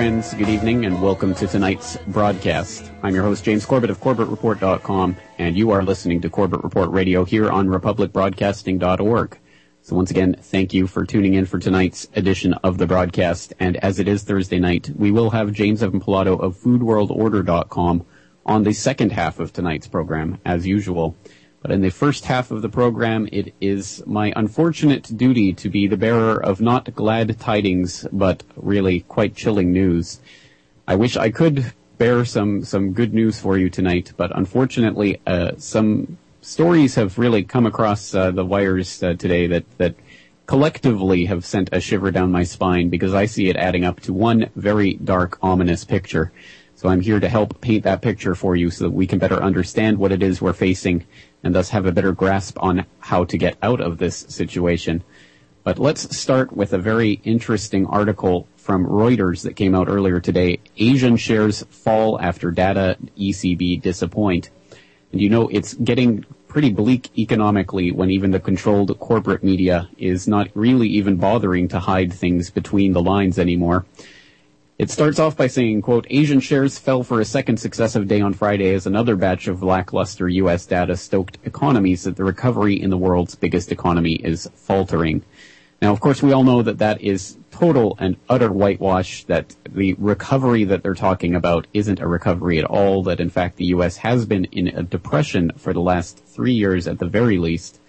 friends. Good evening, and welcome to tonight's broadcast. I'm your host, James Corbett of CorbettReport.com, and you are listening to Corbett Report Radio here on RepublicBroadcasting.org. So once again, thank you for tuning in for tonight's edition of the broadcast. And as it is Thursday night, we will have James Evan Pilato of FoodWorldOrder.com on the second half of tonight's program, as usual. But in the first half of the program, it is my unfortunate duty to be the bearer of not glad tidings, but really quite chilling news. I wish I could bear some, some good news for you tonight, but unfortunately, uh, some stories have really come across uh, the wires uh, today that, that collectively have sent a shiver down my spine because I see it adding up to one very dark, ominous picture. So I'm here to help paint that picture for you so that we can better understand what it is we're facing and thus have a better grasp on how to get out of this situation. But let's start with a very interesting article from Reuters that came out earlier today. Asian shares fall after data ECB disappoint. And you know, it's getting pretty bleak economically when even the controlled corporate media is not really even bothering to hide things between the lines anymore. It starts off by saying, quote, Asian shares fell for a second successive day on Friday as another batch of lackluster U.S. data stoked economies that the recovery in the world's biggest economy is faltering. Now, of course, we all know that that is total and utter whitewash, that the recovery that they're talking about isn't a recovery at all, that in fact the U.S. has been in a depression for the last three years at the very least.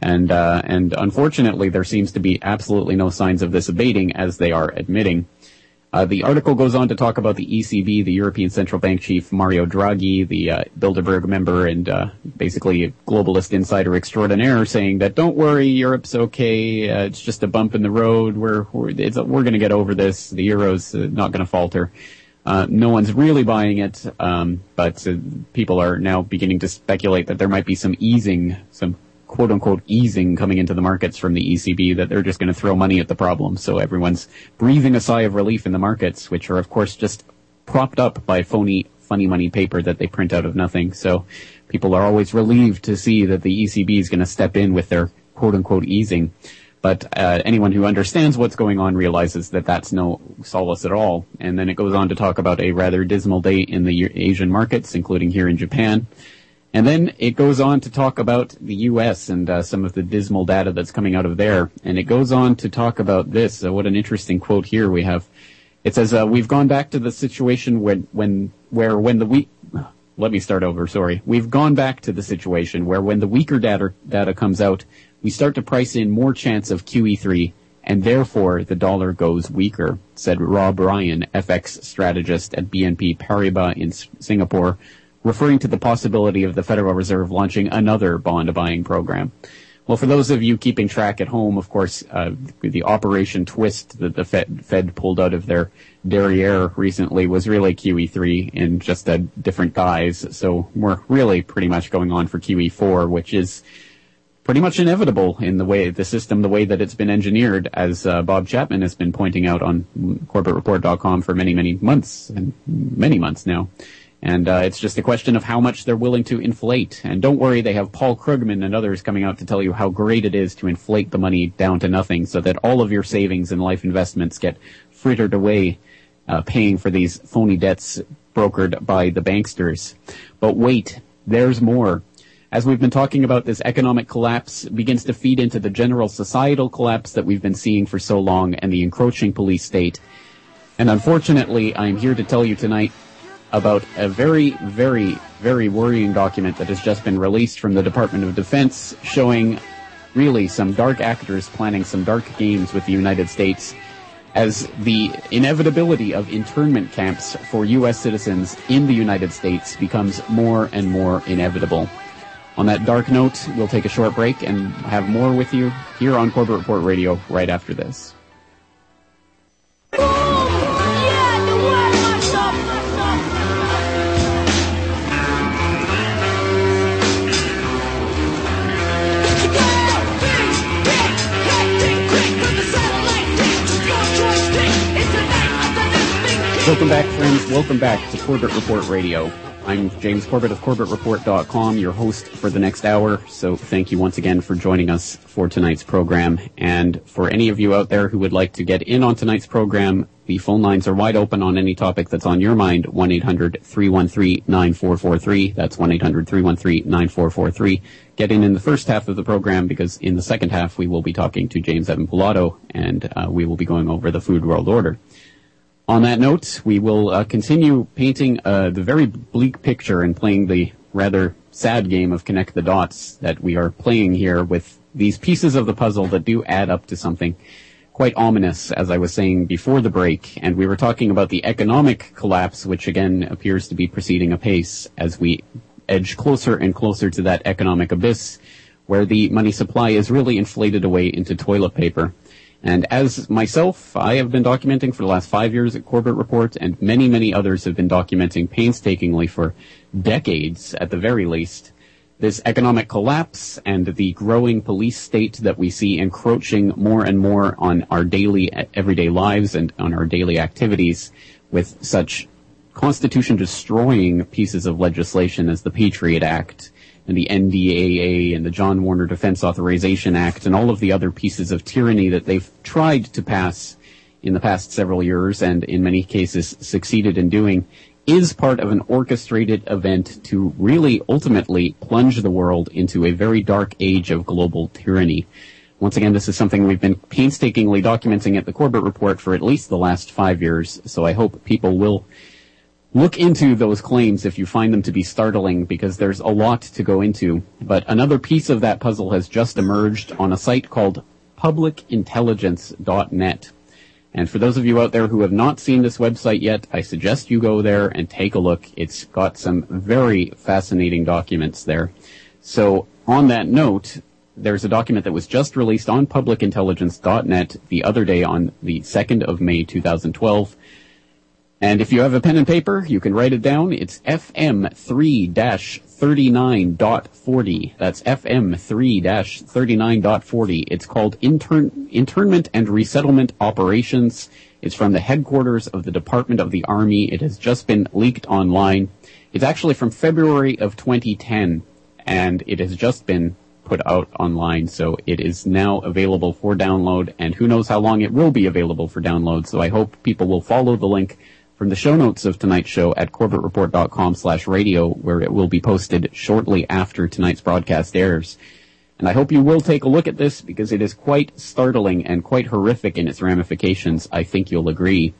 And, uh, and unfortunately, there seems to be absolutely no signs of this abating as they are admitting. Uh, the article goes on to talk about the ECB, the European Central Bank chief Mario Draghi, the uh, Bilderberg member, and uh, basically a globalist insider extraordinaire, saying that don't worry, Europe's okay. Uh, it's just a bump in the road. We're we're, we're going to get over this. The euro's uh, not going to falter. Uh, no one's really buying it, um, but people are now beginning to speculate that there might be some easing, some quote unquote easing coming into the markets from the ECB that they're just going to throw money at the problem. So everyone's breathing a sigh of relief in the markets, which are of course just propped up by phony, funny money paper that they print out of nothing. So people are always relieved to see that the ECB is going to step in with their quote unquote easing. But uh, anyone who understands what's going on realizes that that's no solace at all. And then it goes on to talk about a rather dismal day in the Asian markets, including here in Japan. And then it goes on to talk about the U.S. and uh, some of the dismal data that's coming out of there. And it goes on to talk about this. Uh, what an interesting quote here we have. It says, uh, "We've gone back to the situation when, when, where when the weak." Let me start over. Sorry. We've gone back to the situation where when the weaker data data comes out, we start to price in more chance of QE3, and therefore the dollar goes weaker," said Rob Ryan, FX strategist at BNP Paribas in Singapore referring to the possibility of the Federal Reserve launching another bond buying program. Well, for those of you keeping track at home, of course, uh, the Operation Twist that the Fed, Fed, pulled out of their derriere recently was really QE3 in just a different guise. So we're really pretty much going on for QE4, which is pretty much inevitable in the way the system, the way that it's been engineered, as uh, Bob Chapman has been pointing out on CorbettReport.com for many, many months and many months now. And uh, it's just a question of how much they're willing to inflate. And don't worry, they have Paul Krugman and others coming out to tell you how great it is to inflate the money down to nothing so that all of your savings and life investments get frittered away uh, paying for these phony debts brokered by the banksters. But wait, there's more. As we've been talking about, this economic collapse begins to feed into the general societal collapse that we've been seeing for so long and the encroaching police state. And unfortunately, I'm here to tell you tonight about a very, very, very worrying document that has just been released from the Department of Defense showing really some dark actors planning some dark games with the United States as the inevitability of internment camps for U.S. citizens in the United States becomes more and more inevitable. On that dark note, we'll take a short break and have more with you here on Corbett Report Radio right after this. Welcome back, friends. Welcome back to Corbett Report Radio. I'm James Corbett of CorbettReport.com, your host for the next hour. So thank you once again for joining us for tonight's program. And for any of you out there who would like to get in on tonight's program, The phone lines are wide open on any topic that's on your mind. 1-800-313-9443. That's 1-800-313-9443. Get in in the first half of the program because in the second half we will be talking to James Evan Pilato and uh, we will be going over the Food World Order. On that note, we will uh, continue painting uh, the very bleak picture and playing the rather sad game of connect the dots that we are playing here with these pieces of the puzzle that do add up to something quite ominous, as I was saying before the break. And we were talking about the economic collapse, which again appears to be proceeding apace as we edge closer and closer to that economic abyss where the money supply is really inflated away into toilet paper. And as myself, I have been documenting for the last five years at Corbett Report, and many, many others have been documenting painstakingly for decades at the very least, this economic collapse and the growing police state that we see encroaching more and more on our daily, everyday lives and on our daily activities with such constitution destroying pieces of legislation as the Patriot Act and the NDAA and the John Warner Defense Authorization Act and all of the other pieces of tyranny that they've tried to pass in the past several years and in many cases succeeded in doing is part of an orchestrated event to really ultimately plunge the world into a very dark age of global tyranny. Once again, this is something we've been painstakingly documenting at the Corbett Report for at least the last five years, so I hope people will look into those claims if you find them to be startling because there's a lot to go into. But another piece of that puzzle has just emerged on a site called publicintelligence.net. And for those of you out there who have not seen this website yet, I suggest you go there and take a look. It's got some very fascinating documents there. So on that note, there's a document that was just released on publicintelligence.net the other day on the 2nd of May 2012 and if you have a pen and paper, you can write it down. It's FM3-39.40. That's FM3-39.40. It's called Intern- Internment and Resettlement Operations. It's from the headquarters of the Department of the Army. It has just been leaked online. It's actually from February of 2010, and it has just been put out online, so it is now available for download, and who knows how long it will be available for download, so I hope people will follow the link from the show notes of tonight's show at corbettreport.com slash radio, where it will be posted shortly after tonight's broadcast airs. And I hope you will take a look at this because it is quite startling and quite horrific in its ramifications. I think you'll agree.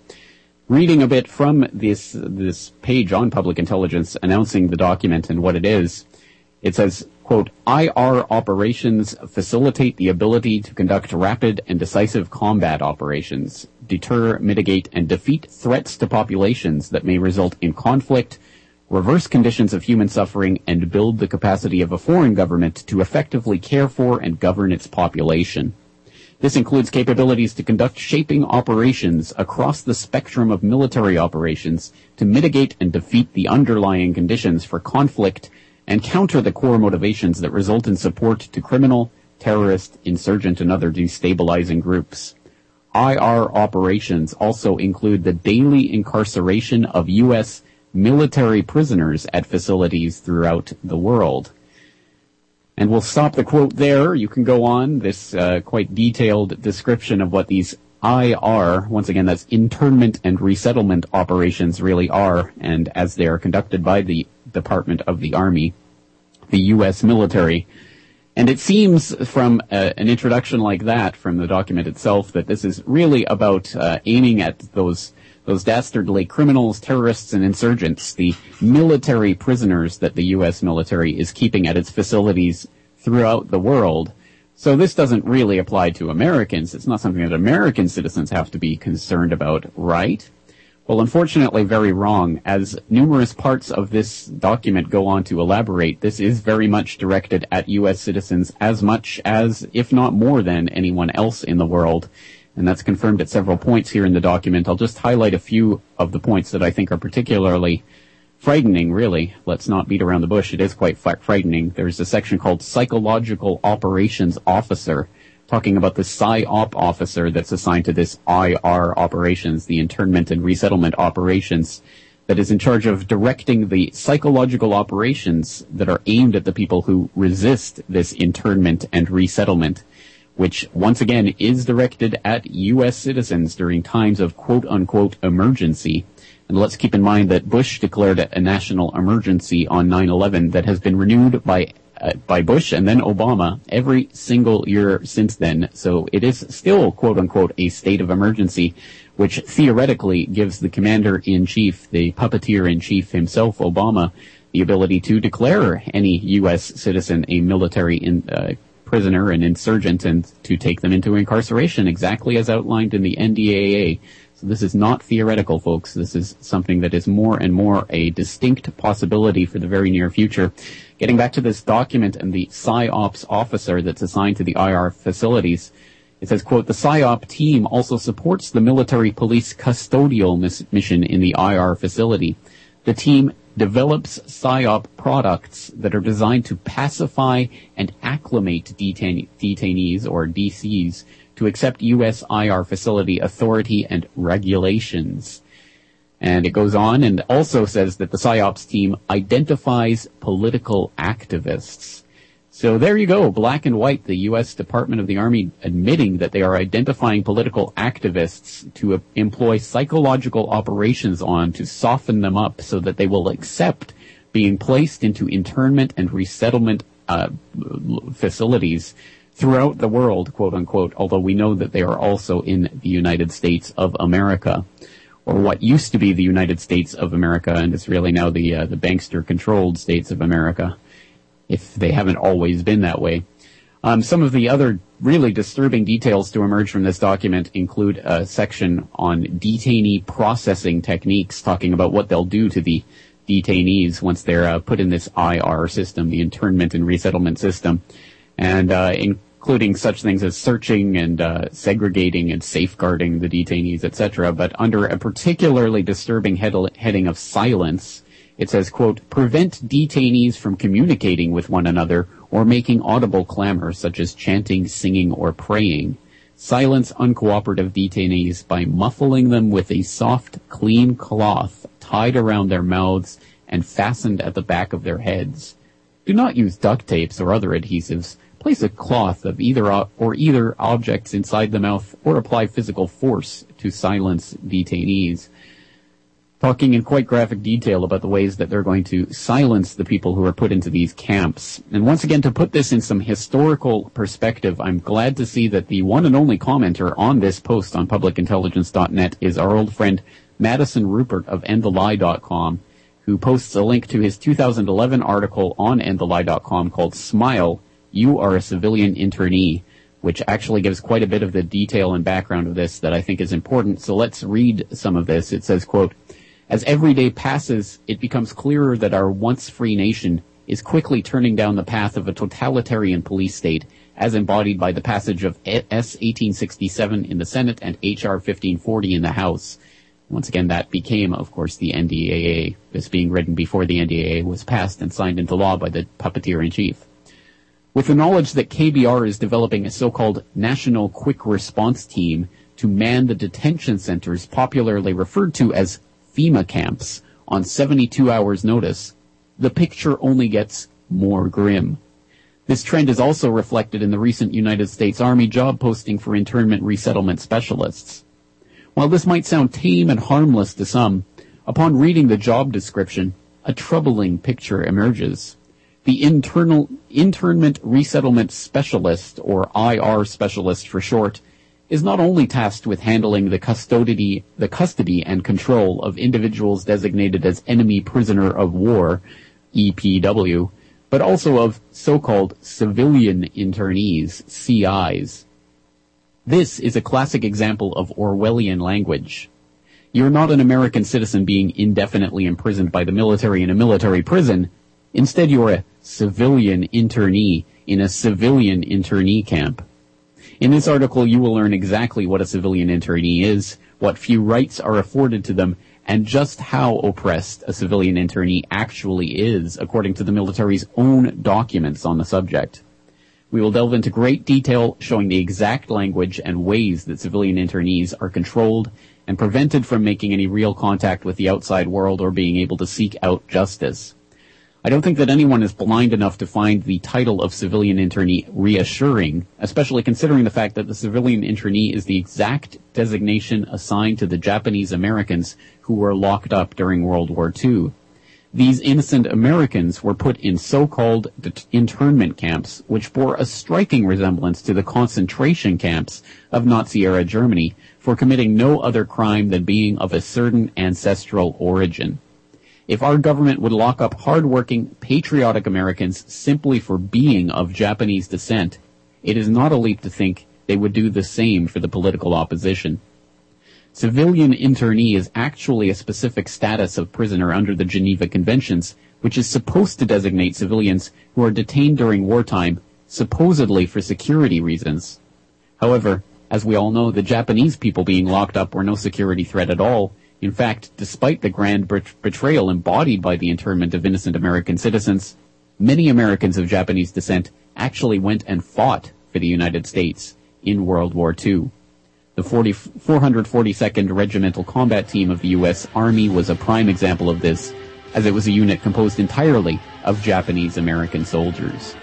Reading a bit from this, this page on public intelligence announcing the document and what it is, it says, quote, IR operations facilitate the ability to conduct rapid and decisive combat operations deter, mitigate, and defeat threats to populations that may result in conflict, reverse conditions of human suffering, and build the capacity of a foreign government to effectively care for and govern its population. This includes capabilities to conduct shaping operations across the spectrum of military operations to mitigate and defeat the underlying conditions for conflict and counter the core motivations that result in support to criminal, terrorist, insurgent, and other destabilizing groups. IR operations also include the daily incarceration of U.S. military prisoners at facilities throughout the world. And we'll stop the quote there. You can go on this uh, quite detailed description of what these IR, once again, that's internment and resettlement operations really are, and as they are conducted by the Department of the Army, the U.S. military. And it seems from uh, an introduction like that, from the document itself, that this is really about uh, aiming at those those dastardly criminals, terrorists, and insurgents, the military prisoners that the U.S. military is keeping at its facilities throughout the world. So this doesn't really apply to Americans. It's not something that American citizens have to be concerned about, right? Well, unfortunately, very wrong. As numerous parts of this document go on to elaborate, this is very much directed at U.S. citizens as much as, if not more than, anyone else in the world. And that's confirmed at several points here in the document. I'll just highlight a few of the points that I think are particularly frightening, really. Let's not beat around the bush. It is quite frightening. There's a section called Psychological Operations Officer talking about the PSYOP officer that's assigned to this IR operations, the internment and resettlement operations, that is in charge of directing the psychological operations that are aimed at the people who resist this internment and resettlement. which once again is directed at U.S. citizens during times of quote unquote emergency. And let's keep in mind that Bush declared a national emergency on 9-11 that has been renewed by uh, by Bush and then Obama every single year since then. So it is still quote unquote a state of emergency, which theoretically gives the commander in chief, the puppeteer in chief himself, Obama, the ability to declare any U.S. citizen a military in, uh, prisoner and insurgent and to take them into incarceration exactly as outlined in the NDAA. So this is not theoretical, folks. This is something that is more and more a distinct possibility for the very near future. Getting back to this document and the PSYOPs officer that's assigned to the IR facilities, it says, quote, the PSYOP team also supports the military police custodial miss- mission in the IR facility. The team develops PSYOP products that are designed to pacify and acclimate detain- detainees or DCs to accept U.S. IR facility authority and regulations. And it goes on and also says that the PSYOPs team identifies political activists. So there you go, black and white, the U.S. Department of the Army admitting that they are identifying political activists to uh, employ psychological operations on to soften them up so that they will accept being placed into internment and resettlement uh, facilities throughout the world, quote unquote, although we know that they are also in the United States of America, or what used to be the United States of America, and is really now the uh, the bankster-controlled states of America if they haven't always been that way. Um, some of the other really disturbing details to emerge from this document include a section on detainee processing techniques, talking about what they'll do to the detainees once they're uh, put in this IR system, the internment and resettlement system, and uh, including such things as searching and uh, segregating and safeguarding the detainees, etc. But under a particularly disturbing head- heading of silence, it says, quote, prevent detainees from communicating with one another or making audible clamor such as chanting, singing, or praying. Silence uncooperative detainees by muffling them with a soft, clean cloth tied around their mouths and fastened at the back of their heads. Do not use duct tapes or other adhesives. Place a cloth of either or either objects inside the mouth or apply physical force to silence detainees talking in quite graphic detail about the ways that they're going to silence the people who are put into these camps. And once again, to put this in some historical perspective, I'm glad to see that the one and only commenter on this post on publicintelligence.net is our old friend Madison Ruppert of endthelie.com, who posts a link to his 2011 article on endthelie.com called Smile, You Are a Civilian Internee, which actually gives quite a bit of the detail and background of this that I think is important. So let's read some of this. It says, quote, as every day passes, it becomes clearer that our once free nation is quickly turning down the path of a totalitarian police state, as embodied by the passage of S 1867 in the Senate and HR 1540 in the House. Once again, that became, of course, the NDAA, this being written before the NDAA was passed and signed into law by the puppeteer in chief. With the knowledge that KBR is developing a so-called National Quick Response Team to man the detention centers popularly referred to as FEMA camps on 72 hours notice, the picture only gets more grim. This trend is also reflected in the recent United States Army job posting for internment resettlement specialists. While this might sound tame and harmless to some, upon reading the job description, a troubling picture emerges. The internal internment resettlement specialist, or IR specialist for short, is not only tasked with handling the custody, the custody and control of individuals designated as enemy prisoner of war, EPW, but also of so-called civilian internees, CIs. This is a classic example of Orwellian language. You're not an American citizen being indefinitely imprisoned by the military in a military prison. Instead, you're a civilian internee in a civilian internee camp. In this article, you will learn exactly what a civilian internee is, what few rights are afforded to them, and just how oppressed a civilian internee actually is, according to the military's own documents on the subject. We will delve into great detail showing the exact language and ways that civilian internees are controlled and prevented from making any real contact with the outside world or being able to seek out justice. I don't think that anyone is blind enough to find the title of civilian internee reassuring, especially considering the fact that the civilian internee is the exact designation assigned to the Japanese Americans who were locked up during World War II. These innocent Americans were put in so-called internment camps, which bore a striking resemblance to the concentration camps of Nazi-era Germany for committing no other crime than being of a certain ancestral origin. If our government would lock up hardworking, patriotic Americans simply for being of Japanese descent, it is not a leap to think they would do the same for the political opposition. Civilian internee is actually a specific status of prisoner under the Geneva Conventions, which is supposed to designate civilians who are detained during wartime, supposedly for security reasons. However, as we all know, the Japanese people being locked up were no security threat at all, in fact, despite the grand betrayal embodied by the internment of innocent American citizens, many Americans of Japanese descent actually went and fought for the United States in World War II. The 40, 442nd Regimental Combat Team of the U.S. Army was a prime example of this, as it was a unit composed entirely of Japanese American soldiers.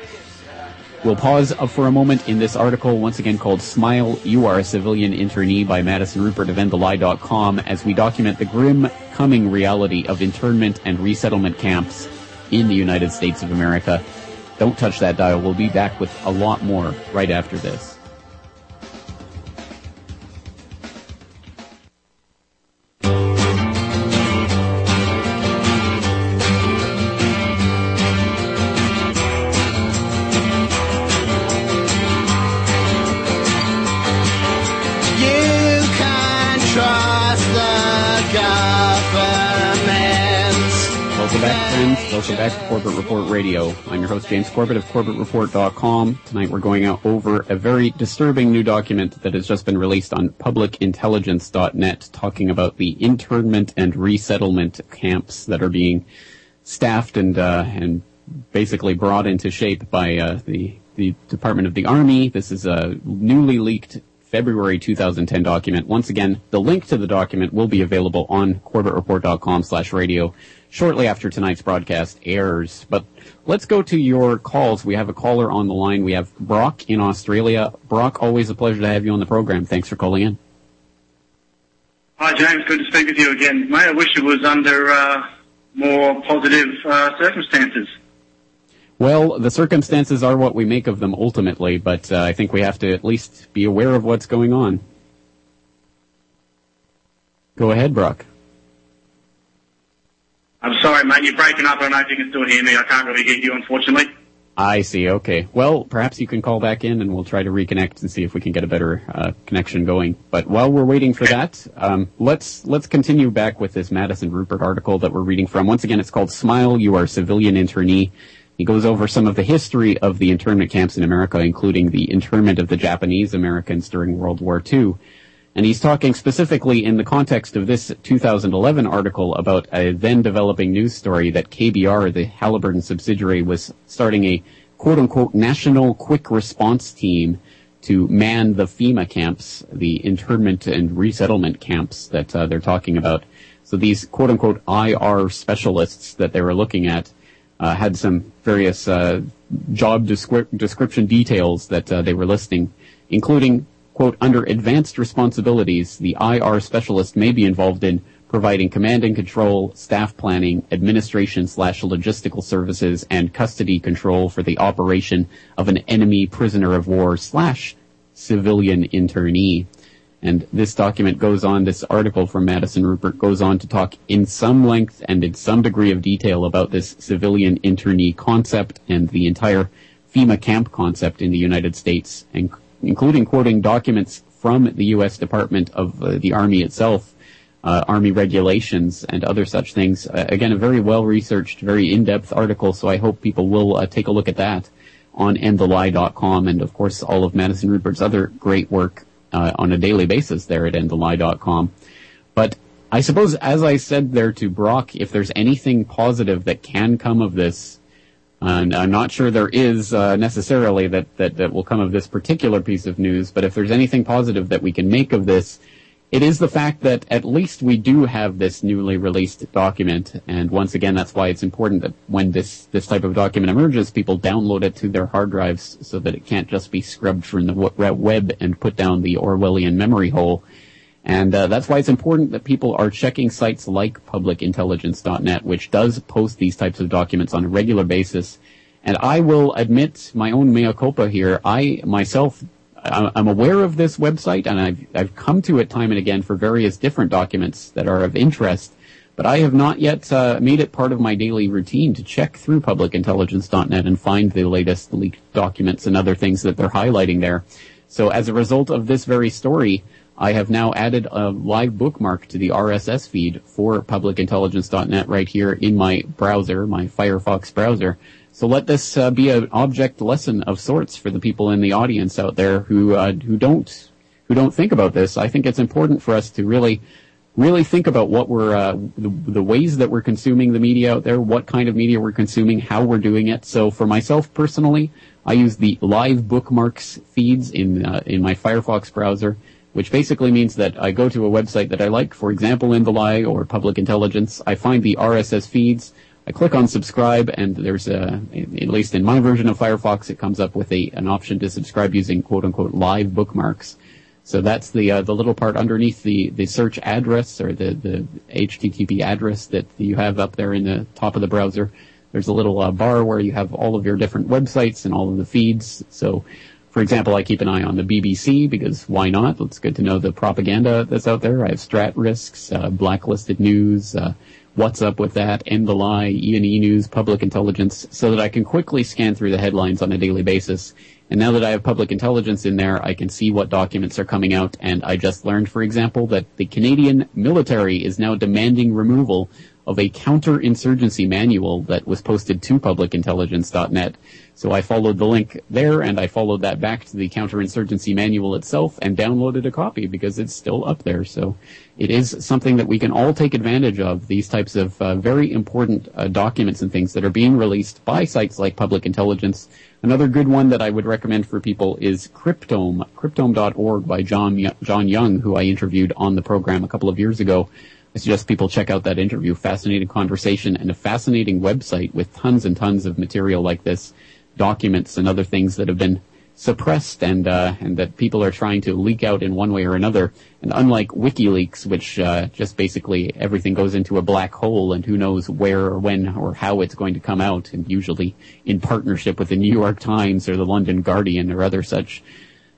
We'll pause uh, for a moment in this article, once again called Smile, You Are a Civilian Internee by Madison Ruppert of EndTheLie.com, as we document the grim coming reality of internment and resettlement camps in the United States of America. Don't touch that dial. We'll be back with a lot more right after this. Radio. I'm your host, James Corbett of CorbettReport.com. Tonight we're going out over a very disturbing new document that has just been released on publicintelligence.net talking about the internment and resettlement camps that are being staffed and, uh, and basically brought into shape by uh, the, the Department of the Army. This is a newly leaked February 2010 document. Once again, the link to the document will be available on CorbettReport.com slash radio shortly after tonight's broadcast airs. But let's go to your calls. We have a caller on the line. We have Brock in Australia. Brock, always a pleasure to have you on the program. Thanks for calling in. Hi, James. Good to speak with you again. Mate, I wish it was under uh, more positive uh, circumstances. Well, the circumstances are what we make of them ultimately, but uh, I think we have to at least be aware of what's going on. Go ahead, Brock. I'm sorry, mate. You're breaking up. I don't know if you can still hear me. I can't really hear you, unfortunately. I see. Okay. Well, perhaps you can call back in and we'll try to reconnect and see if we can get a better uh, connection going. But while we're waiting for that, um, let's let's continue back with this Madison Ruppert article that we're reading from. Once again, it's called "Smile, You Are Civilian Internee." He goes over some of the history of the internment camps in America, including the internment of the Japanese Americans during World War II. And he's talking specifically in the context of this 2011 article about a then developing news story that KBR, the Halliburton subsidiary, was starting a quote unquote national quick response team to man the FEMA camps, the internment and resettlement camps that uh, they're talking about. So these quote unquote IR specialists that they were looking at uh, had some various uh, job descri- description details that uh, they were listing, including, quote, under advanced responsibilities, the IR specialist may be involved in providing command and control, staff planning, administration slash logistical services, and custody control for the operation of an enemy prisoner of war slash civilian internee. And this document goes on, this article from Madison Ruppert goes on to talk in some length and in some degree of detail about this civilian internee concept and the entire FEMA camp concept in the United States, and including quoting documents from the U.S. Department of uh, the Army itself, uh, Army regulations and other such things. Uh, again, a very well researched, very in-depth article, so I hope people will uh, take a look at that on endthelie.com and of course all of Madison Ruppert's other great work uh, on a daily basis there at endthelie.com. But I suppose, as I said there to Brock, if there's anything positive that can come of this, and I'm not sure there is uh, necessarily that, that, that will come of this particular piece of news, but if there's anything positive that we can make of this, it is the fact that at least we do have this newly released document, and once again, that's why it's important that when this this type of document emerges, people download it to their hard drives so that it can't just be scrubbed from the web and put down the Orwellian memory hole. And uh, that's why it's important that people are checking sites like publicintelligence.net, which does post these types of documents on a regular basis. And I will admit my own mea culpa here. I myself I'm aware of this website and I've, I've come to it time and again for various different documents that are of interest, but I have not yet uh, made it part of my daily routine to check through publicintelligence.net and find the latest leaked documents and other things that they're highlighting there. So as a result of this very story, I have now added a live bookmark to the RSS feed for publicintelligence.net right here in my browser, my Firefox browser. So let this uh, be an object lesson of sorts for the people in the audience out there who uh, who don't who don't think about this. I think it's important for us to really really think about what we're uh, the, the ways that we're consuming the media out there, what kind of media we're consuming, how we're doing it. So for myself personally, I use the live bookmarks feeds in uh, in my Firefox browser which basically means that I go to a website that I like, for example, End the Lie or Public Intelligence. I find the RSS feeds. I click on subscribe, and there's a, at least in my version of Firefox, it comes up with a an option to subscribe using quote unquote live bookmarks. So that's the uh, the little part underneath the, the search address or the, the HTTP address that you have up there in the top of the browser. There's a little uh, bar where you have all of your different websites and all of the feeds. So, for example, I keep an eye on the BBC because why not? It's good to know the propaganda that's out there. I have Stratrisks, uh, blacklisted news, uh, what's up with that, end the lie, E&E News, Public Intelligence, so that I can quickly scan through the headlines on a daily basis. And now that I have Public Intelligence in there, I can see what documents are coming out. And I just learned, for example, that the Canadian military is now demanding removal of a counterinsurgency manual that was posted to publicintelligence.net. So I followed the link there and I followed that back to the counterinsurgency manual itself and downloaded a copy because it's still up there. So it is something that we can all take advantage of, these types of uh, very important uh, documents and things that are being released by sites like Public Intelligence. Another good one that I would recommend for people is Cryptome, cryptome.org by John, John Young, who I interviewed on the program a couple of years ago. I suggest people check out that interview. Fascinating conversation and a fascinating website with tons and tons of material like this, documents and other things that have been suppressed and uh, and that people are trying to leak out in one way or another. And unlike WikiLeaks, which uh, just basically everything goes into a black hole and who knows where or when or how it's going to come out, and usually in partnership with the New York Times or the London Guardian or other such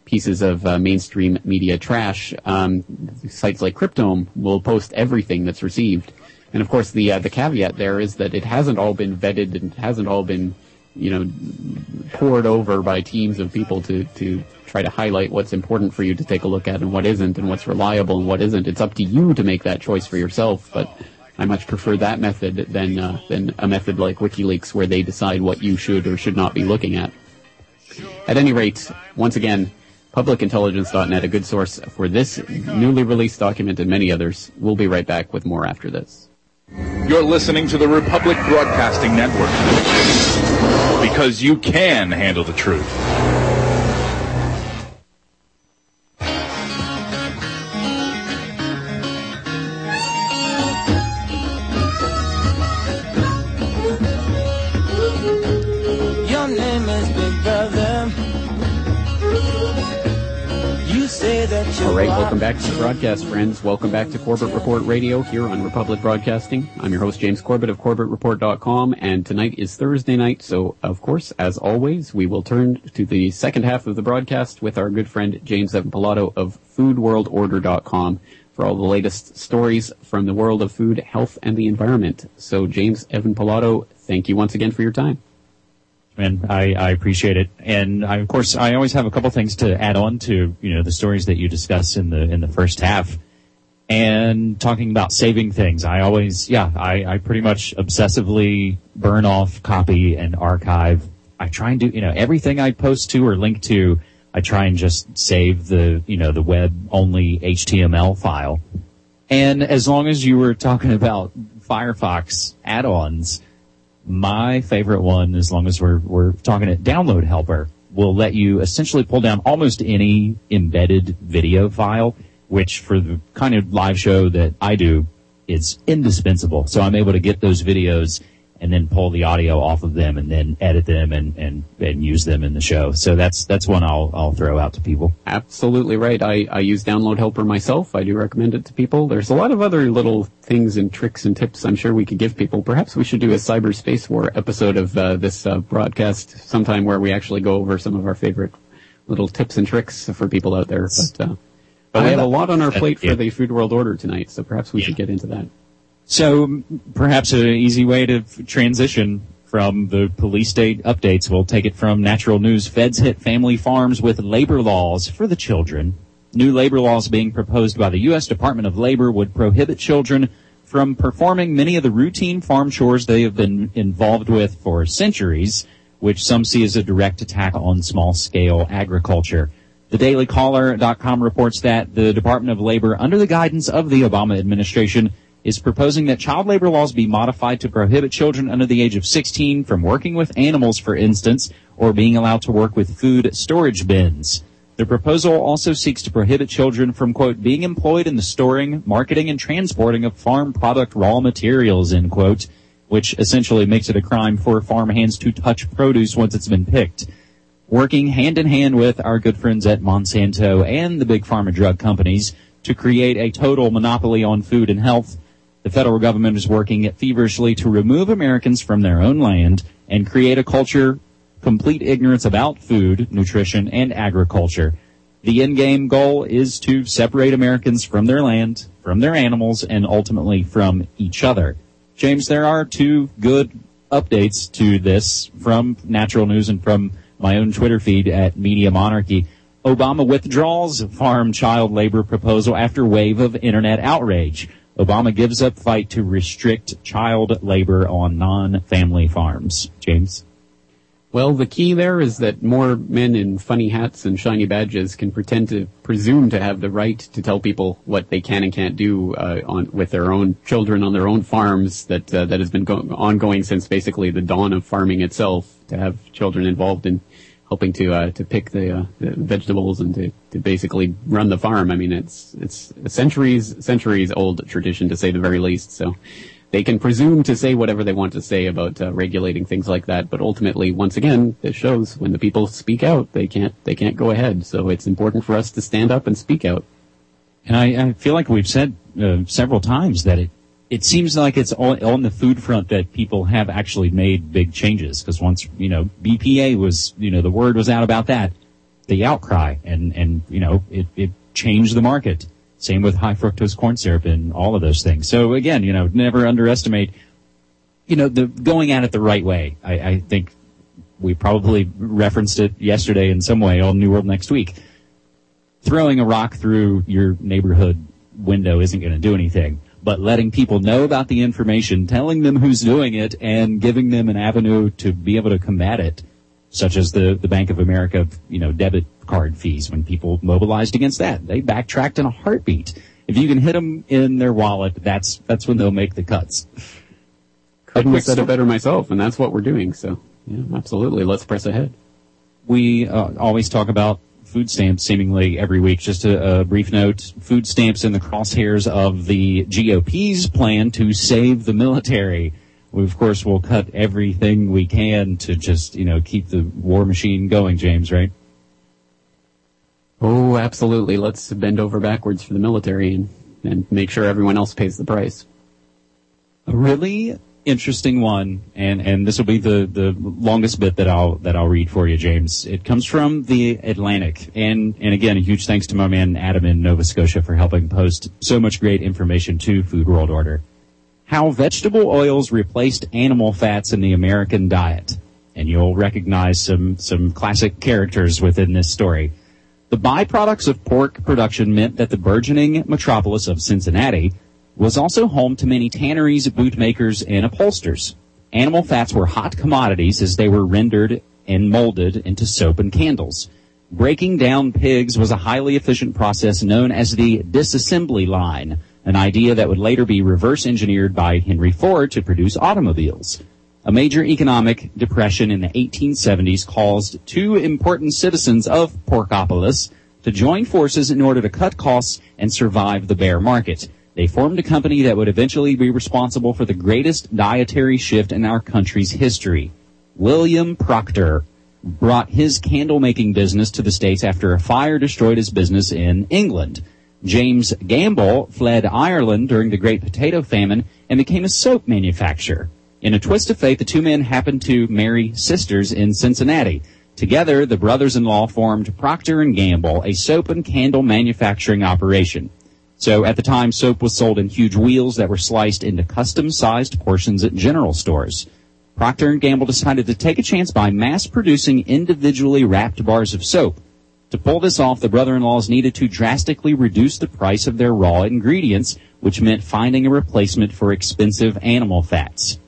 pieces of uh, mainstream media trash, um, sites like Cryptome will post everything that's received. And of course, the uh, the caveat there is that it hasn't all been vetted and hasn't all been you know, poured over by teams of people to, to try to highlight what's important for you to take a look at and what isn't and what's reliable and what isn't. It's up to you to make that choice for yourself, but I much prefer that method than, uh, than a method like WikiLeaks where they decide what you should or should not be looking at. At any rate, once again, publicintelligence.net, a good source for this newly released document and many others. We'll be right back with more after this. You're listening to the Republic Broadcasting Network because you can handle the truth. Broadcast, friends. Welcome back to Corbett Report Radio here on Republic Broadcasting. I'm your host, James Corbett of CorbettReport.com, and tonight is Thursday night, so of course, as always, we will turn to the second half of the broadcast with our good friend James Evan Pilato of FoodWorldOrder.com for all the latest stories from the world of food, health, and the environment. So, James Evan Pilato, thank you once again for your time and I, I appreciate it. And I, of course, I always have a couple things to add on to you know the stories that you discussed in the in the first half. And talking about saving things, I always, yeah, I, I pretty much obsessively burn off, copy, and archive. I try and do, you know, everything I post to or link to, I try and just save the, you know, the web only HTML file. And as long as you were talking about Firefox add-ons, my favorite one, as long as we're, we're talking at download helper, will let you essentially pull down almost any embedded video file which for the kind of live show that I do, it's indispensable. So I'm able to get those videos and then pull the audio off of them and then edit them and, and, and use them in the show. So that's, that's one I'll, I'll throw out to people. Absolutely right. I, I use Download Helper myself. I do recommend it to people. There's a lot of other little things and tricks and tips I'm sure we could give people. Perhaps we should do a cyberspace war episode of uh, this uh, broadcast sometime where we actually go over some of our favorite little tips and tricks for people out there. But, uh, but we have a lot on our plate for the Food World Order tonight, so perhaps we yeah. should get into that. So perhaps an easy way to transition from the police state updates. We'll take it from natural news. Feds hit family farms with labor laws for the children. New labor laws being proposed by the U.S. Department of Labor would prohibit children from performing many of the routine farm chores they have been involved with for centuries, which some see as a direct attack on small scale agriculture. The dailycaller.com reports that the Department of Labor, under the guidance of the Obama administration, is proposing that child labor laws be modified to prohibit children under the age of 16 from working with animals, for instance, or being allowed to work with food storage bins. The proposal also seeks to prohibit children from, quote, being employed in the storing, marketing, and transporting of farm product raw materials, end quote, which essentially makes it a crime for farm hands to touch produce once it's been picked. Working hand in hand with our good friends at Monsanto and the big pharma drug companies to create a total monopoly on food and health, the federal government is working feverishly to remove Americans from their own land and create a culture complete ignorance about food, nutrition, and agriculture. The end game goal is to separate Americans from their land, from their animals, and ultimately from each other. James, there are two good updates to this from Natural News and from my own Twitter feed at Media Monarchy. Obama withdraws farm child labor proposal after wave of internet outrage. Obama gives up fight to restrict child labor on non-family farms. James? Well, the key there is that more men in funny hats and shiny badges can pretend to presume to have the right to tell people what they can and can't do uh, on with their own children on their own farms. That uh, that has been go- ongoing since basically the dawn of farming itself. To have children involved in helping to uh, to pick the, uh, the, vegetables and to, to basically run the farm. I mean, it's it's a centuries centuries old tradition to say the very least. So they can presume to say whatever they want to say about uh, regulating things like that, but ultimately, once again, this shows when the people speak out, they can't they can't go ahead. So it's important for us to stand up and speak out. And I, I feel like we've said uh, several times that it it seems like it's on, on the food front that people have actually made big changes because once you know BPA was you know the word was out about that, the outcry and and you know it it changed the market. Same with high fructose corn syrup and all of those things. So again, you know, never underestimate, you know, the going at it the right way. I, I think we probably referenced it yesterday in some way on New World Next Week. Throwing a rock through your neighborhood window isn't going to do anything but letting people know about the information, telling them who's doing it, and giving them an avenue to be able to combat it, such as the, the Bank of America, you know, debit card fees when people mobilized against that. They backtracked in a heartbeat. If you can hit them in their wallet, that's, that's when they'll make the cuts. Couldn't have said it better myself, and that's what we're doing. So, yeah, absolutely. Let's press ahead. We uh, always talk about food stamps seemingly every week. Just a, a, brief note, food stamps in the crosshairs of the GOP's plan to save the military. We, of course, will cut everything we can to just, you know, keep the war machine going, James, right? Oh, absolutely. Let's bend over backwards for the military and, and make sure everyone else pays the price. Really interesting one, and, and this will be the, the longest bit that I'll that I'll read for you, James. It comes from the Atlantic, and and again, a huge thanks to my man Adam in Nova Scotia for helping post so much great information to Food World Order. How vegetable oils replaced animal fats in the American diet, and you'll recognize some some classic characters within this story. The byproducts of pork production meant that the burgeoning metropolis of Cincinnati was also home to many tanneries, bootmakers, and upholsters. Animal fats were hot commodities as they were rendered and molded into soap and candles. Breaking down pigs was a highly efficient process known as the disassembly line, an idea that would later be reverse engineered by Henry Ford to produce automobiles. A major economic depression in the 1870s caused two important citizens of Porkopolis to join forces in order to cut costs and survive the bear market. They formed a company that would eventually be responsible for the greatest dietary shift in our country's history. William Procter brought his candle making business to the States after a fire destroyed his business in England. James Gamble fled Ireland during the Great Potato Famine and became a soap manufacturer. In a twist of fate, the two men happened to marry sisters in Cincinnati. Together, the brothers-in-law formed Procter & Gamble, a soap and candle manufacturing operation. So at the time, soap was sold in huge wheels that were sliced into custom-sized portions at general stores. Procter & Gamble decided to take a chance by mass producing individually wrapped bars of soap. To pull this off, the brother-in-laws needed to drastically reduce the price of their raw ingredients, which meant finding a replacement for expensive animal fats.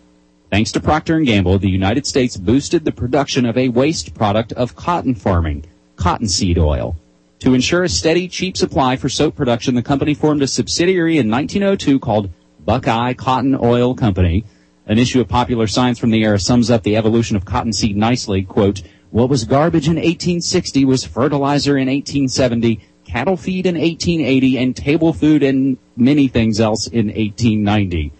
Thanks to Procter & Gamble, the United States boosted the production of a waste product of cotton farming, cottonseed oil. To ensure a steady, cheap supply for soap production, the company formed a subsidiary in 1902 called Buckeye Cotton Oil Company, an issue of popular science from the era sums up the evolution of cottonseed nicely. Quote, what was garbage in 1860 was fertilizer in 1870, cattle feed in 1880, and table food and many things else in 1890.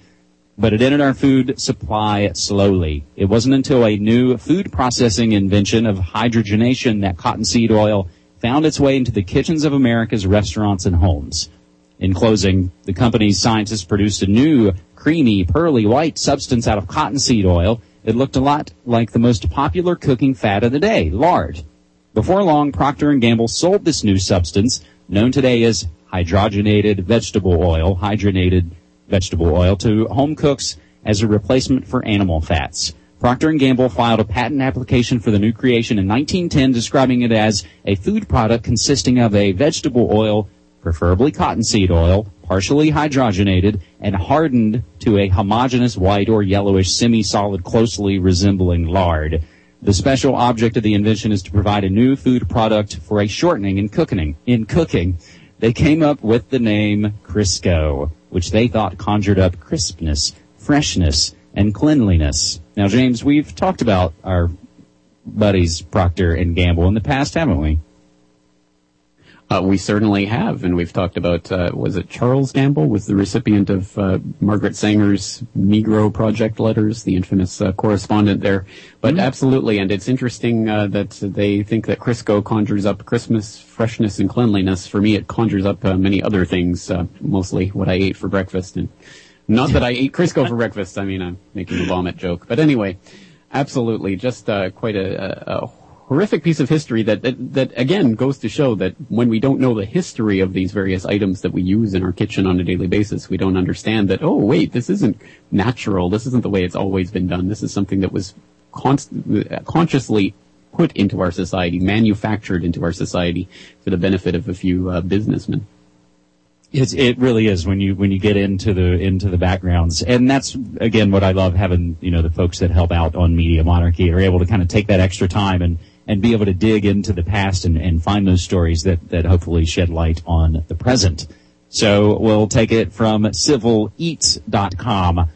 But it entered our food supply slowly. It wasn't until a new food processing invention of hydrogenation that cottonseed oil found its way into the kitchens of America's restaurants and homes. In closing, the company's scientists produced a new creamy, pearly white substance out of cottonseed oil. It looked a lot like the most popular cooking fat of the day, lard. Before long, Procter & Gamble sold this new substance, known today as hydrogenated vegetable oil, hydrogenated vegetable oil, to home cooks as a replacement for animal fats. Procter & Gamble filed a patent application for the new creation in 1910 describing it as a food product consisting of a vegetable oil, preferably cottonseed oil, partially hydrogenated, and hardened to a homogeneous white or yellowish semi-solid closely resembling lard. The special object of the invention is to provide a new food product for a shortening in cooking. In cooking, they came up with the name Crisco, which they thought conjured up crispness, freshness, and cleanliness. Now, James, we've talked about our buddies Procter and Gamble in the past, haven't we? Uh, we certainly have, and we've talked about, uh, was it Charles Gamble was the recipient of uh, Margaret Sanger's Negro Project letters, the infamous uh, correspondent there. But mm-hmm. absolutely, and it's interesting uh, that they think that Crisco conjures up Christmas freshness and cleanliness. For me, it conjures up uh, many other things, mostly what I ate for breakfast. And not that I ate Crisco for breakfast. I mean, I'm making a vomit joke. But anyway, absolutely, just quite a, a horrific piece of history that, that, that again goes to show that when we don't know the history of these various items that we use in our kitchen on a daily basis, we don't understand that, oh wait, this isn't natural. This isn't the way it's always been done. This is something that was const- consciously put into our society, manufactured into our society for the benefit of a few uh, businessmen. It's, it really is when you when you get into the into the backgrounds, and that's again what I love having you know the folks that help out on Media Monarchy are able to kind of take that extra time and and be able to dig into the past and, and find those stories that, that hopefully shed light on the present. So we'll take it from civileats.com.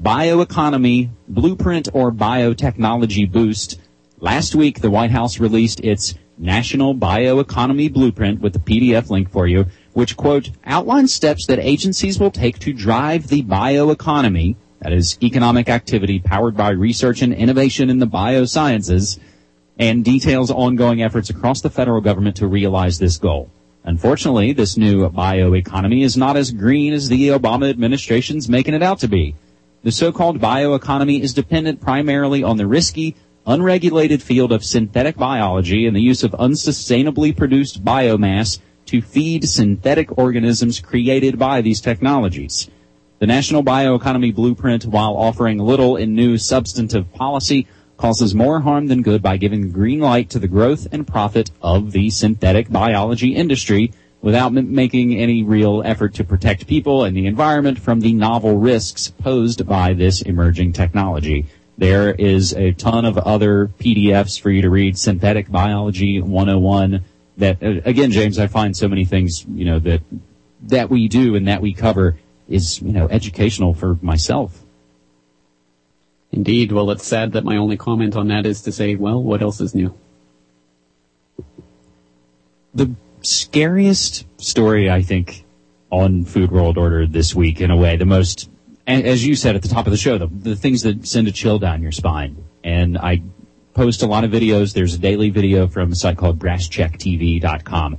Bioeconomy, blueprint or biotechnology boost. Last week, the White House released its National Bioeconomy Blueprint with the PDF link for you, which quote, outlines steps that agencies will take to drive the bioeconomy, that is economic activity powered by research and innovation in the biosciences, and details ongoing efforts across the federal government to realize this goal. Unfortunately, this new bioeconomy is not as green as the Obama administration's making it out to be. The so-called bioeconomy is dependent primarily on the risky, unregulated field of synthetic biology and the use of unsustainably produced biomass to feed synthetic organisms created by these technologies. The National Bioeconomy Blueprint, while offering little in new substantive policy, causes more harm than good by giving green light to the growth and profit of the synthetic biology industry without making any real effort to protect people and the environment from the novel risks posed by this emerging technology. There is a ton of other PDFs for you to read, Synthetic Biology 101, that, uh, again, James, I find so many things, you know, that, that we do and that we cover is, you know, educational for myself. Indeed. Well, it's sad that my only comment on that is to say, well, what else is new? The scariest story, I think, on Food World Order this week in a way. The most, as you said at the top of the show, the, the things that send a chill down your spine. And I post a lot of videos. There's a daily video from a site called BrassCheckTV.com.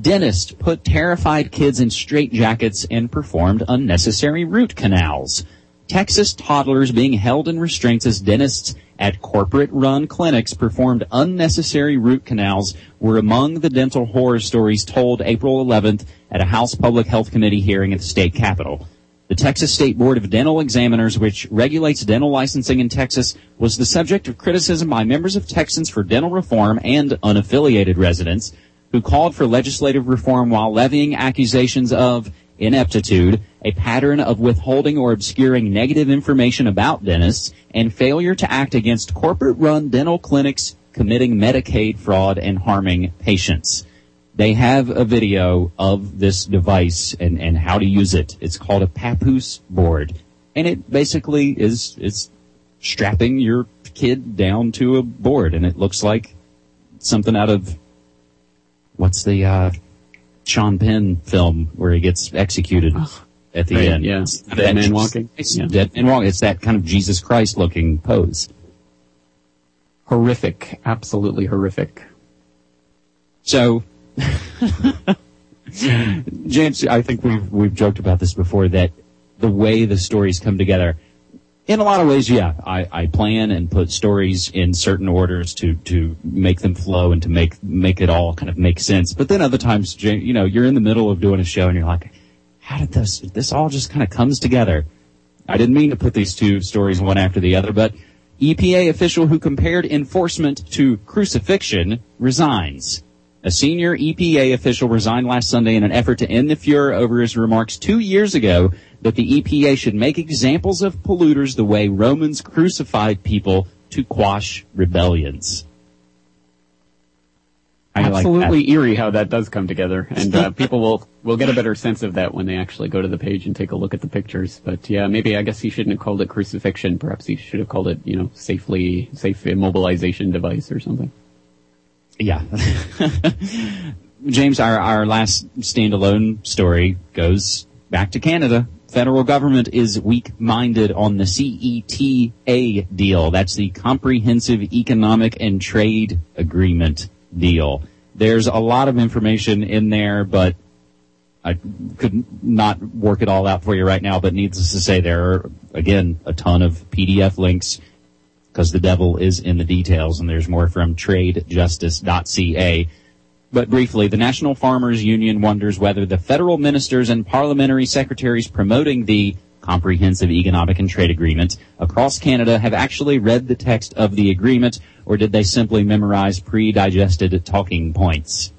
Dentist put terrified kids in straitjackets and performed unnecessary root canals. Texas toddlers being held in restraints as dentists at corporate run clinics performed unnecessary root canals were among the dental horror stories told April 11th at a House Public Health Committee hearing at the state capitol. The Texas State Board of Dental Examiners, which regulates dental licensing in Texas, was the subject of criticism by members of Texans for Dental Reform and unaffiliated residents who called for legislative reform while levying accusations of ineptitude, a pattern of withholding or obscuring negative information about dentists, and failure to act against corporate run dental clinics committing Medicaid fraud and harming patients. They have a video of this device and, and how to use it. It's called a papoose board. And it basically is, is strapping your kid down to a board and it looks like something out of what's the uh, Sean Penn film where he gets executed oh, at the right, end. Yeah, dead man walking. Yeah. Dead man walking. It's that kind of Jesus Christ looking pose. Horrific, absolutely horrific. So, James, I think we've we've joked about this before that the way the stories come together in a lot of ways, yeah, I, I plan and put stories in certain orders to, to make them flow and to make, make it all kind of make sense. But then other times, you know, you're in the middle of doing a show and you're like, how did this, this all just kind of comes together? I didn't mean to put these two stories one after the other, but EPA official who compared enforcement to crucifixion resigns. A senior EPA official resigned last Sunday in an effort to end the furor over his remarks two years ago that the EPA should make examples of polluters the way Romans crucified people to quash rebellions. I Absolutely like eerie how that does come together, and uh, people will will get a better sense of that when they actually go to the page and take a look at the pictures. But yeah, maybe I guess he shouldn't have called it crucifixion. Perhaps he should have called it, you know, safely safe immobilization device or something. Yeah. James, our, our last standalone story goes back to Canada. Federal government is weak-minded on the CETA deal. That's the Comprehensive Economic and Trade Agreement deal. There's a lot of information in there, but I could not work it all out for you right now, but needless to say, there are, again, a ton of PDF links because the devil is in the details and there's more from tradejustice.ca. But briefly, the National Farmers Union wonders whether the federal ministers and parliamentary secretaries promoting the Comprehensive Economic and Trade Agreement across Canada have actually read the text of the agreement or did they simply memorize pre-digested talking points?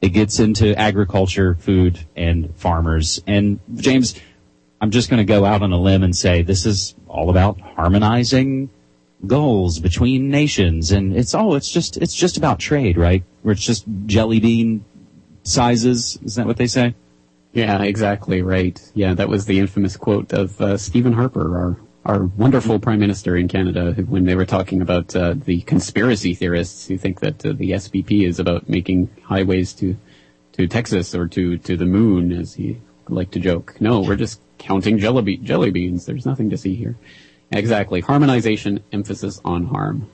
It gets into agriculture, food, and farmers. And James, I'm just going to go out on a limb and say this is all about harmonizing goals between nations and it's oh it's just it's just about trade right? Where it's just jelly bean sizes is that what they say? Yeah exactly right. Yeah that was the infamous quote of uh, stephen harper our our wonderful prime minister in canada when they were talking about uh, the conspiracy theorists who think that uh, the spp is about making highways to to texas or to to the moon as he liked to joke. No we're just counting jelly, jelly beans. There's nothing to see here. Exactly. Harmonization, emphasis on harm.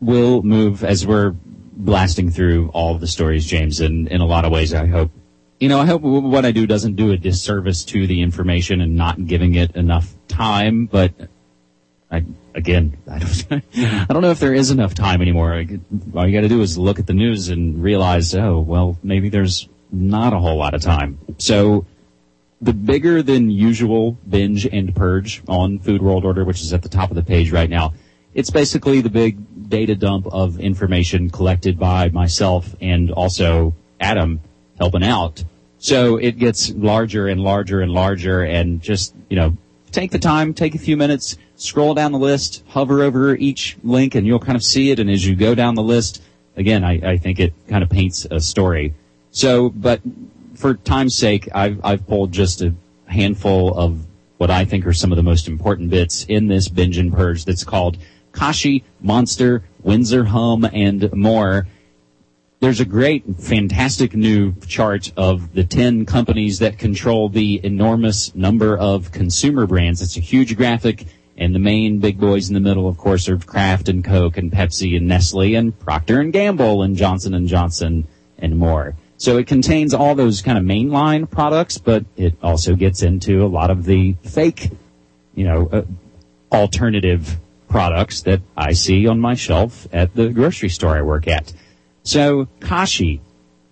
We'll move as we're blasting through all the stories, James, and in a lot of ways, I hope, you know, I hope what I do doesn't do a disservice to the information and not giving it enough time, but I, again, I don't, I don't know if there is enough time anymore. All you gotta do is look at the news and realize, oh, well, maybe there's not a whole lot of time. So the bigger than usual binge and purge on Food World Order, which is at the top of the page right now. It's basically the big data dump of information collected by myself and also Adam helping out. So it gets larger and larger and larger and just, you know, take the time, take a few minutes, scroll down the list, hover over each link and you'll kind of see it. And as you go down the list, again, I, I think it kind of paints a story. So, but for time's sake, I've, I've pulled just a handful of what I think are some of the most important bits in this binge and purge that's called Kashi, Monster, Windsor Hum, and more. there's a great, fantastic new chart of the 10 companies that control the enormous number of consumer brands. It's a huge graphic, and the main big boys in the middle, of course, are Kraft and Coke and Pepsi and Nestle and Procter and Gamble and Johnson and Johnson and more. So it contains all those kind of mainline products, but it also gets into a lot of the fake, you know, uh, alternative products that I see on my shelf at the grocery store I work at. So Kashi,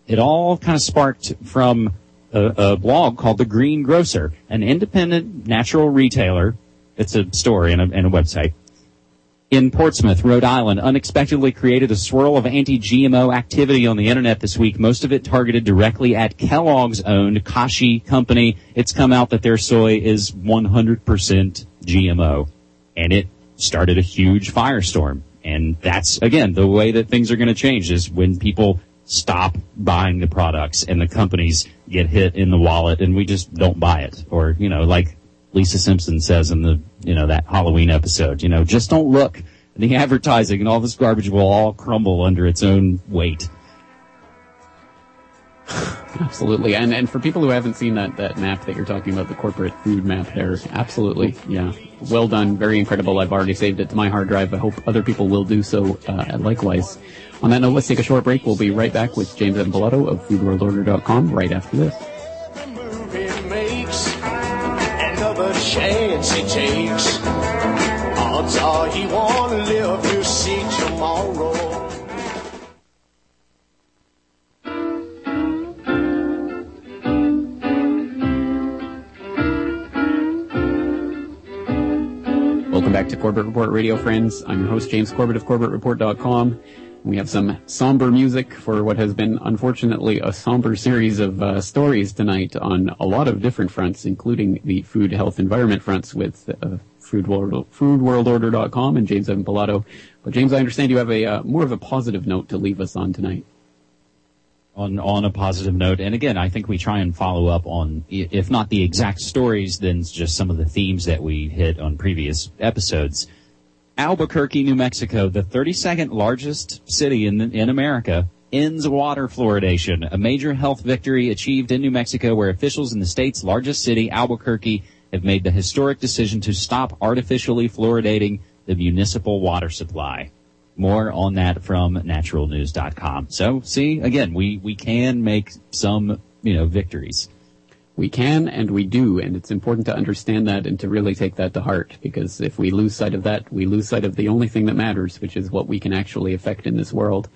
it all kind of sparked from a, a, blog called The Green Grocer, an independent natural retailer. It's a store and a, and a website. In Portsmouth, Rhode Island, unexpectedly created a swirl of anti-GMO activity on the internet this week, most of it targeted directly at Kellogg's owned Kashi company. It's come out that their soy is 100% GMO. And it started a huge firestorm. And that's, again, the way that things are going to change is when people stop buying the products and the companies get hit in the wallet and we just don't buy it. Or, you know, like Lisa Simpson says in the, you know, that Halloween episode, you know, just don't look. The advertising and all this garbage will all crumble under its own weight. Absolutely. And and for people who haven't seen that, that map that you're talking about, the corporate food map there, absolutely. Yeah. Well done. Very incredible. I've already saved it to my hard drive. I hope other people will do so uh, likewise. On that note, let's take a short break. We'll be right back with James Evan Pilato of FoodWorldOrder.com right after this. Chance he takes. Odds are he won't live to see tomorrow. Welcome back to Corbett Report Radio, friends. I'm your host, James Corbett of CorbettReport.com. We have some somber music for what has been, unfortunately, a somber series of uh, stories tonight on a lot of different fronts, including the food, health, environment fronts with uh, Food World, FoodWorldOrder.com and James Evan Pilato. But James, I understand you have a uh, more of a positive note to leave us on tonight on on a positive note. And again, I think we try and follow up on, if not the exact stories, then just some of the themes that we hit on previous episodes. Albuquerque, New Mexico, the 32nd largest city in in America, ends water fluoridation, a major health victory achieved in New Mexico, where officials in the state's largest city, Albuquerque, have made the historic decision to stop artificially fluoridating the municipal water supply. More on that from naturalnews.com. So see, again, we, we can make some, you know, victories. We can and we do, and it's important to understand that and to really take that to heart because if we lose sight of that, we lose sight of the only thing that matters, which is what we can actually affect in this world.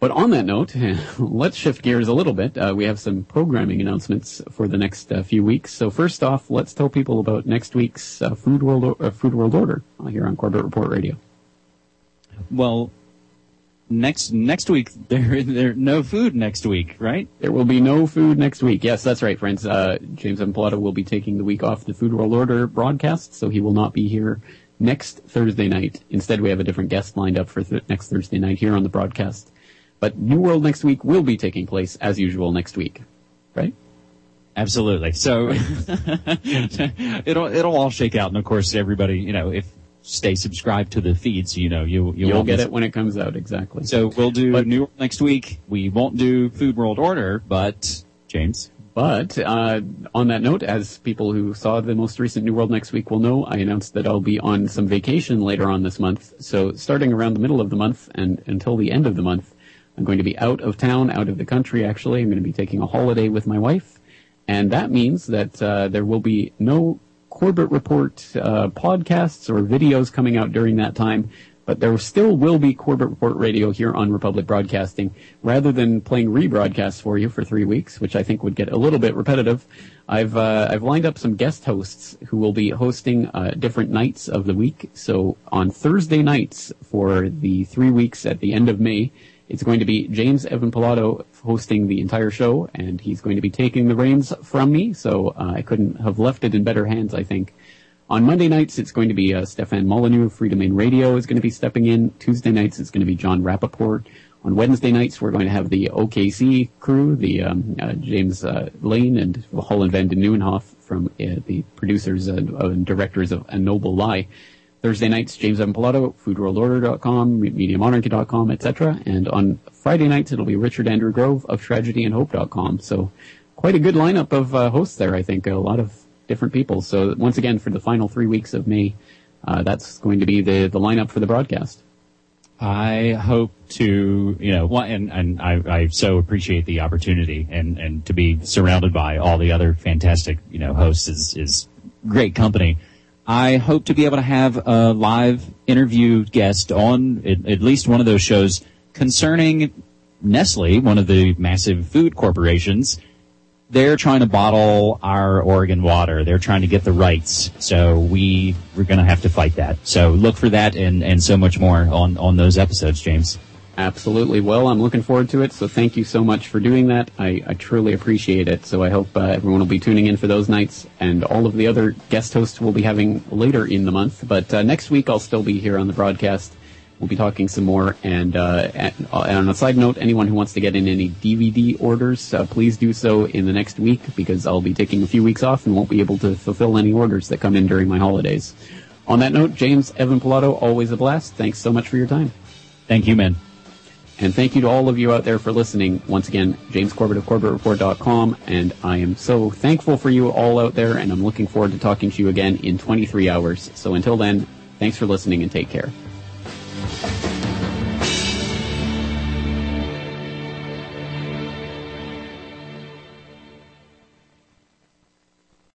But on that note, let's shift gears a little bit. Uh, we have some programming announcements for the next uh, few weeks. So first off, let's tell people about next week's uh, Food World uh, Food World Order here on Corbett Report Radio. Well, next next week there there no food next week, right? There will be no food next week. Yes, that's right, friends. Uh, James Evan Pilato will be taking the week off the Food World Order broadcast, so he will not be here next Thursday night. Instead, we have a different guest lined up for th- next Thursday night here on the broadcast. But New World next week will be taking place as usual next week, right? Absolutely. So it'll it'll all shake out, and of course, everybody, you know, if stay subscribed to the feed, so you know you you will get it when it comes out. Exactly. So we'll do but, New World next week. We won't do Food World Order, but James. But uh, on that note, as people who saw the most recent New World Next Week will know, I announced that I'll be on some vacation later on this month. So starting around the middle of the month and until the end of the month, I'm going to be out of town, out of the country. Actually, I'm going to be taking a holiday with my wife, and that means that uh, there will be no Corbett Report uh, podcasts or videos coming out during that time, but there still will be Corbett Report Radio here on Republic Broadcasting. Rather than playing rebroadcasts for you for three weeks, which I think would get a little bit repetitive, I've uh, I've lined up some guest hosts who will be hosting uh, different nights of the week. So on Thursday nights for the three weeks at the end of May, it's going to be James Evan Pilato hosting the entire show, and he's going to be taking the reins from me, so uh, I couldn't have left it in better hands, I think. On Monday nights, it's going to be uh, Stefan Molyneux of Freedomain Radio is going to be stepping in. Tuesday nights, it's going to be Jon Rappoport. On Wednesday nights, we're going to have the OKC crew, the um, uh, James uh, Lane and Holland Van den Nieuwenhof from uh, the producers and directors of A Noble Lie. Thursday nights, James Evan Pilato, foodworldorder.com, mediamonarchy.com, etc. And on Friday nights, it'll be Richard Andrew Grove of tragedyandhope.com. So quite a good lineup of uh, hosts there, I think. A lot of different people. So once again, for the final three weeks of May, uh, that's going to be the, the lineup for the broadcast. I hope to, you know, and, and I, I so appreciate the opportunity and, and to be surrounded by all the other fantastic, you know, hosts is, is great company. I hope to be able to have a live interview guest on at, least one of those shows concerning Nestle, one of the massive food corporations. They're trying to bottle our Oregon water. They're trying to get the rights. So we, we're going to have to fight that. So look for that and, and so much more on, on those episodes, James. Absolutely. Well, I'm looking forward to it. So thank you so much for doing that. I, I truly appreciate it. So I hope uh, everyone will be tuning in for those nights and all of the other guest hosts we'll be having later in the month. But uh, next week I'll still be here on the broadcast. We'll be talking some more. And, uh, and on a side note, anyone who wants to get in any DVD orders, uh, please do so in the next week because I'll be taking a few weeks off and won't be able to fulfill any orders that come in during my holidays. On that note, James Evan Pilato, always a blast. Thanks so much for your time. Thank you, man. And thank you to all of you out there for listening. Once again, James Corbett of CorbettReport.com, and I am so thankful for you all out there, and I'm looking forward to talking to you again in 23 hours. So until then, thanks for listening and take care.